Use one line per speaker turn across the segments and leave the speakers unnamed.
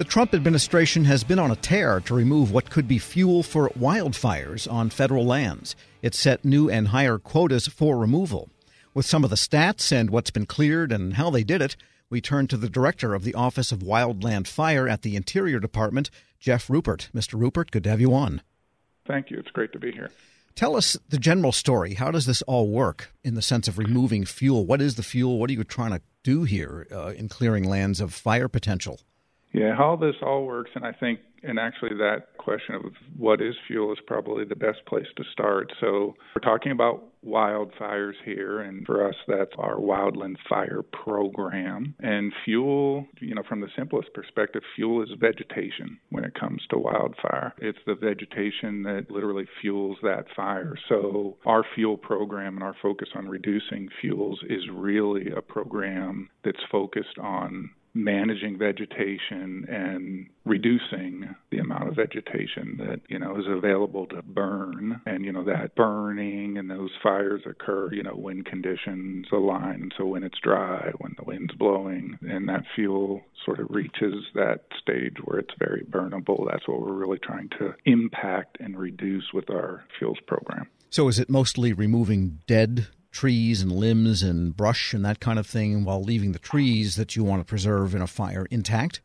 The Trump administration has been on a tear to remove what could be fuel for wildfires on federal lands. It set new and higher quotas for removal. With some of the stats and what's been cleared and how they did it, we turn to the director of the Office of Wildland Fire at the Interior Department, Jeff Rupert. Mr. Rupert, good to have you on.
Thank you. It's great to be here.
Tell us the general story. How does this all work in the sense of removing fuel? What is the fuel? What are you trying to do here uh, in clearing lands of fire potential?
Yeah, how this all works, and I think, and actually that question of what is fuel is probably the best place to start. So we're talking about wildfires here, and for us, that's our Wildland Fire Program. And fuel, you know, from the simplest perspective, fuel is vegetation when it comes to wildfire. It's the vegetation that literally fuels that fire. So our fuel program and our focus on reducing fuels is really a program that's focused on managing vegetation and reducing the amount of vegetation that you know is available to burn. And you know that burning and those fires occur you know when conditions align. So when it's dry when the wind's blowing and that fuel sort of reaches that stage where it's very burnable that's what we're really trying to impact and reduce with our fuels program.
So is it mostly removing dead trees and limbs and brush and that kind of thing while leaving the trees that you want to preserve in a fire intact?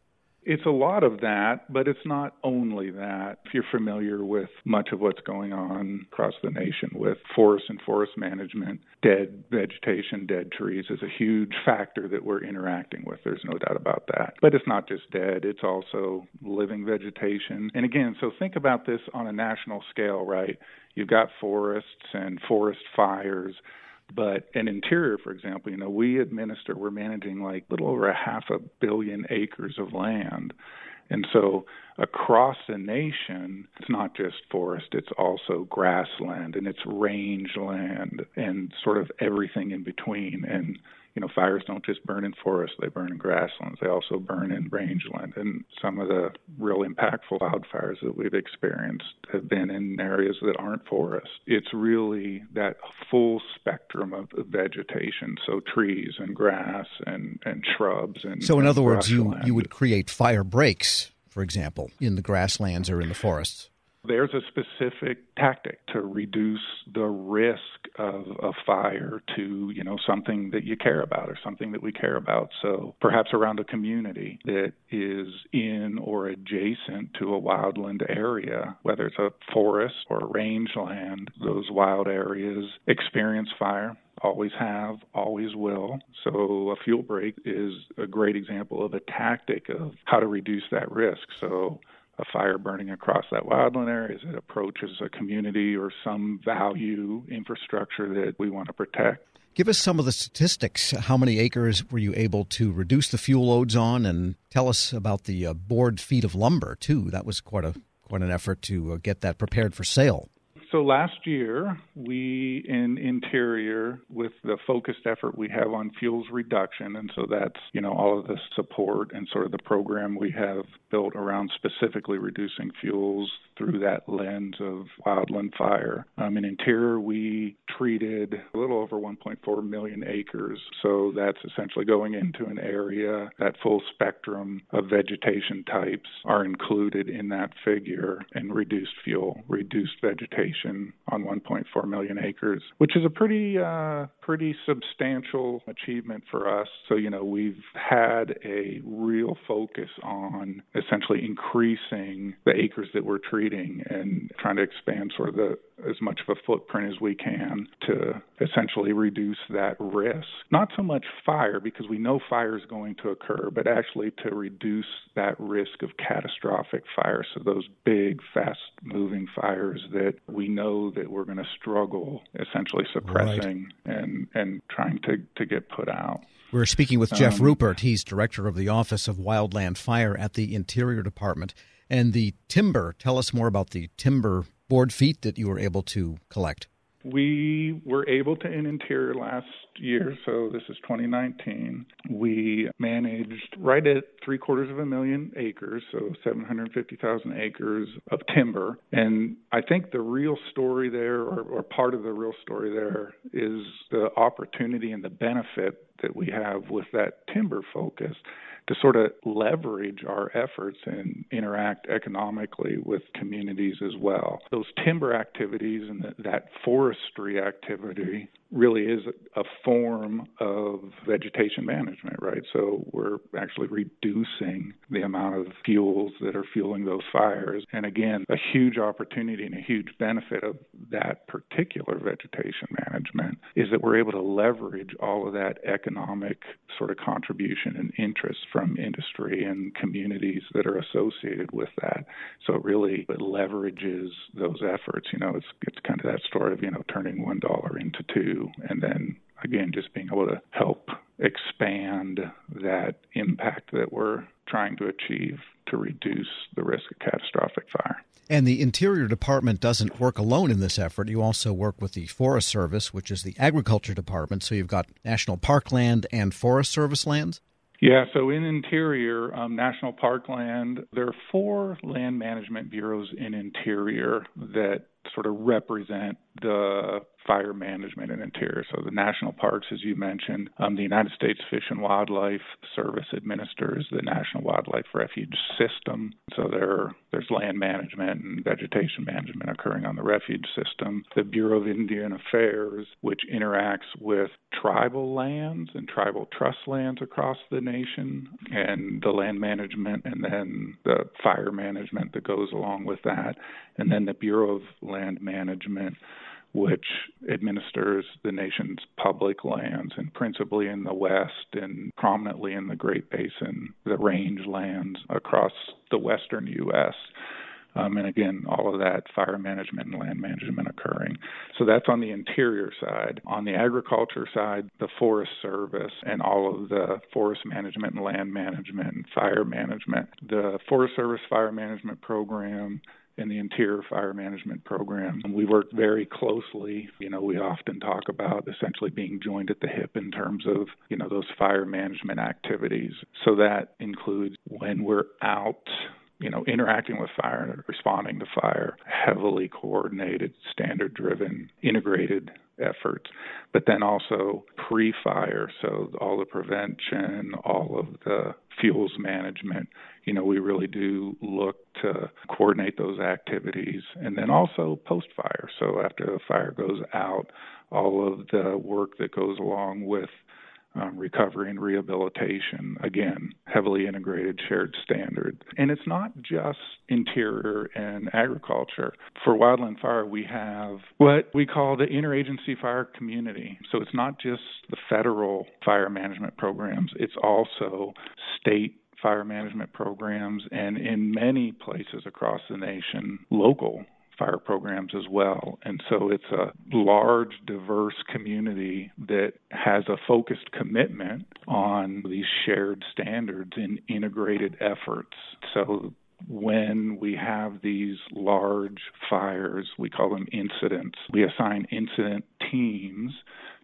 It's a lot of that, but it's not only that. If you're familiar with much of what's going on across the nation with forest and forest management, dead vegetation, dead trees is a huge factor that we're interacting with. There's no doubt about that. But it's not just dead, it's also living vegetation. And again, so think about this on a national scale, right? You've got forests and forest fires but an interior, for example, you know, we administer, we're managing like a little over a half a billion acres of land. And so across the nation, it's not just forest, it's also grassland and it's rangeland and sort of everything in between. And you know, fires don't just burn in forests, they burn in grasslands. They also burn in rangeland. And some of the real impactful wildfires that we've experienced have been in areas that aren't forests. It's really that full spectrum of vegetation, so trees and grass and, and shrubs and
So in other words, you, you would create fire breaks, for example, in the grasslands or in the forests.
There's a specific tactic to reduce the risk of a fire to, you know, something that you care about or something that we care about. So perhaps around a community that is in or adjacent to a wildland area, whether it's a forest or rangeland, those wild areas experience fire always have, always will. So a fuel break is a great example of a tactic of how to reduce that risk. So a fire burning across that wildland area as it approaches a community or some value infrastructure that we want to protect.
Give us some of the statistics. How many acres were you able to reduce the fuel loads on, and tell us about the uh, board feet of lumber too. That was quite a quite an effort to uh, get that prepared for sale.
So last year, we in Interior, with the focused effort we have on fuels reduction, and so that's you know all of the support and sort of the program we have built around specifically reducing fuels through that lens of wildland fire. Um, in Interior, we treated a little over 1.4 million acres, so that's essentially going into an area that full spectrum of vegetation types are included in that figure, and reduced fuel, reduced vegetation on 1.4 million acres, which is a pretty uh, pretty substantial achievement for us. So you know we've had a real focus on essentially increasing the acres that we're treating and trying to expand sort of the as much of a footprint as we can to essentially reduce that risk. Not so much fire, because we know fire is going to occur, but actually to reduce that risk of catastrophic fire. So those big, fast moving fires that we know that we're going to struggle essentially suppressing right. and, and trying to, to get put out.
We're speaking with Jeff um, Rupert. He's director of the Office of Wildland Fire at the Interior Department. And the timber, tell us more about the timber board feet that you were able to collect?
We were able to in interior last year, so this is 2019. We managed right at three quarters of a million acres, so 750,000 acres of timber. And I think the real story there, or, or part of the real story there, is the opportunity and the benefit that we have with that timber focus to sort of leverage our efforts and interact economically with communities as well. Those timber activities and that forestry activity really is a form of vegetation management, right? So we're actually reducing the amount of fuels that are fueling those fires. And again, a huge opportunity and a huge benefit of that particular vegetation management is that we're able to leverage all of that economic sort of contribution and interest from industry and communities that are associated with that. So it really it leverages those efforts. You know, it's it's kind of that story of you know turning one dollar into two, and then again just being able to help expand that impact that we're trying to achieve to reduce the risk of catastrophic fire.
And the Interior Department doesn't work alone in this effort. You also work with the Forest Service, which is the Agriculture Department. So you've got National Park Land and Forest Service lands?
Yeah, so in Interior, um, National Park Land, there are four land management bureaus in Interior that sort of represent the fire management and interior. So the national parks, as you mentioned, um, the United States Fish and Wildlife Service administers the National Wildlife Refuge System. So there, there's land management and vegetation management occurring on the refuge system. The Bureau of Indian Affairs, which interacts with tribal lands and tribal trust lands across the nation, and the land management, and then the fire management that goes along with that, and then the Bureau of Land Management which administers the nation's public lands, and principally in the West and prominently in the Great Basin, the range lands across the western U.S. Um, and again, all of that fire management and land management occurring. So that's on the interior side. On the agriculture side, the Forest Service and all of the forest management and land management and fire management. The Forest Service Fire Management Program in the interior fire management program. We work very closely. You know, we often talk about essentially being joined at the hip in terms of, you know, those fire management activities. So that includes when we're out you know, interacting with fire and responding to fire, heavily coordinated, standard driven, integrated efforts, but then also pre fire, so all the prevention, all of the fuels management. You know, we really do look to coordinate those activities and then also post fire. So after the fire goes out, all of the work that goes along with um, recovery and rehabilitation. Again, heavily integrated shared standard. And it's not just interior and agriculture. For wildland fire, we have what we call the interagency fire community. So it's not just the federal fire management programs, it's also state fire management programs and in many places across the nation, local fire programs as well. And so it's a large, diverse community that has a focused commitment on these shared standards and integrated efforts. So when we have these large fires, we call them incidents, we assign incident teams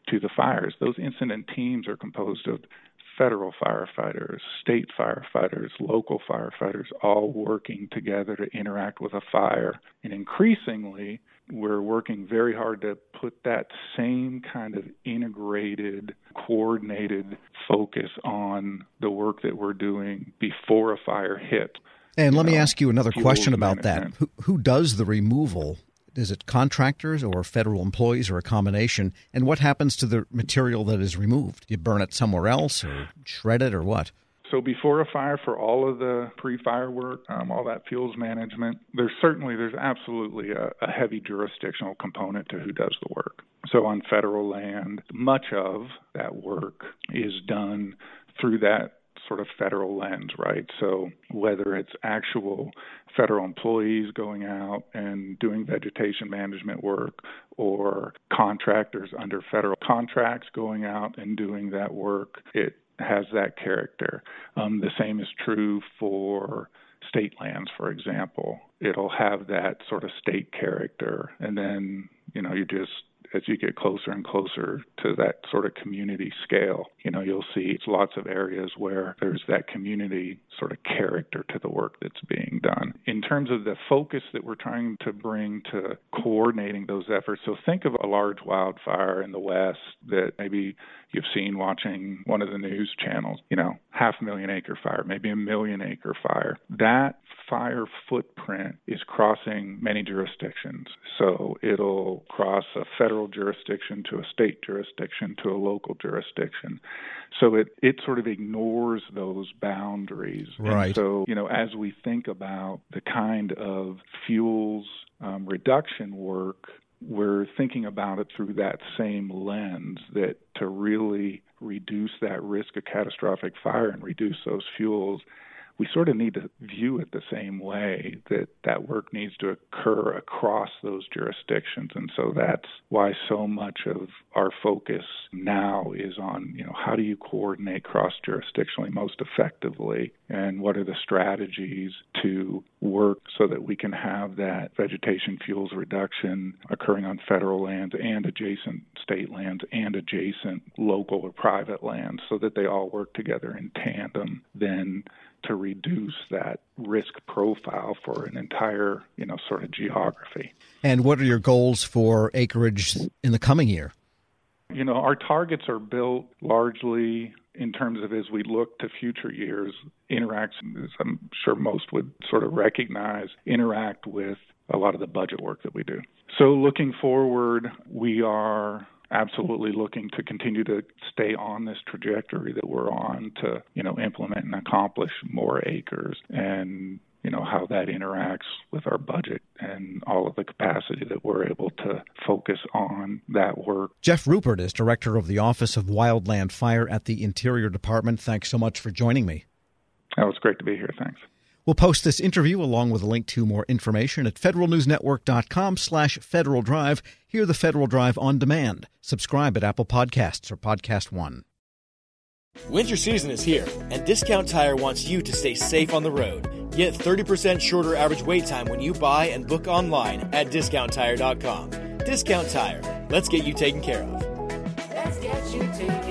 to the fires. Those incident teams are composed of federal firefighters, state firefighters, local firefighters, all working together to interact with a fire. And increasingly, we're working very hard to put that same kind of integrated, coordinated focus on the work that we're doing before a fire hits.
And let me ask you another question about that. Who, who does the removal is it contractors or federal employees or a combination? And what happens to the material that is removed? You burn it somewhere else or shred it or what?
So before a fire, for all of the pre-fire work, um, all that fuels management, there's certainly, there's absolutely a, a heavy jurisdictional component to who does the work. So on federal land, much of that work is done through that sort of federal lens, right? So whether it's actual federal employees going out and doing vegetation management work or contractors under federal contracts going out and doing that work, it has that character. Um, the same is true for state lands, for example. It'll have that sort of state character. And then, you know, you just as you get closer and closer to that sort of community scale, you know, you'll see lots of areas where there's that community sort of character to the work that's being done. In terms of the focus that we're trying to bring to coordinating those efforts, so think of a large wildfire in the West that maybe you've seen watching one of the news channels, you know, half million acre fire, maybe a million acre fire. That fire footprint is crossing many jurisdictions. So it'll cross a federal jurisdiction to a state jurisdiction to a local jurisdiction. So it, it sort of ignores those boundaries.
Right.
And so, you know, as we think about the kind of fuels um, reduction work we're thinking about it through that same lens that to really reduce that risk of catastrophic fire and reduce those fuels we sort of need to view it the same way that that work needs to occur across those jurisdictions. And so that's why so much of our focus now is on you know how do you coordinate cross jurisdictionally most effectively? And what are the strategies to work so that we can have that vegetation fuels reduction occurring on federal lands and adjacent state lands and adjacent local or private lands so that they all work together in tandem? Then to reduce that risk profile for an entire, you know, sort of geography.
And what are your goals for acreage in the coming year?
You know, our targets are built largely in terms of as we look to future years, interacts, as I'm sure most would sort of recognize, interact with a lot of the budget work that we do. So looking forward, we are absolutely looking to continue to stay on this trajectory that we're on to, you know, implement and accomplish more acres and you know how that interacts with our budget and all of the capacity that we're able to focus on that work.
Jeff Rupert is director of the Office of Wildland Fire at the Interior Department. Thanks so much for joining me.
Oh, it's great to be here. Thanks.
We'll post this interview along with a link to more information at federalnewsnetwork.com slash Federal Drive. Hear the Federal Drive on demand. Subscribe at Apple Podcasts or Podcast One.
Winter season is here, and Discount Tire wants you to stay safe on the road. Get 30% shorter average wait time when you buy and book online at discounttire.com. Discount Tire. Let's get you taken care of. Let's get you taken
care of.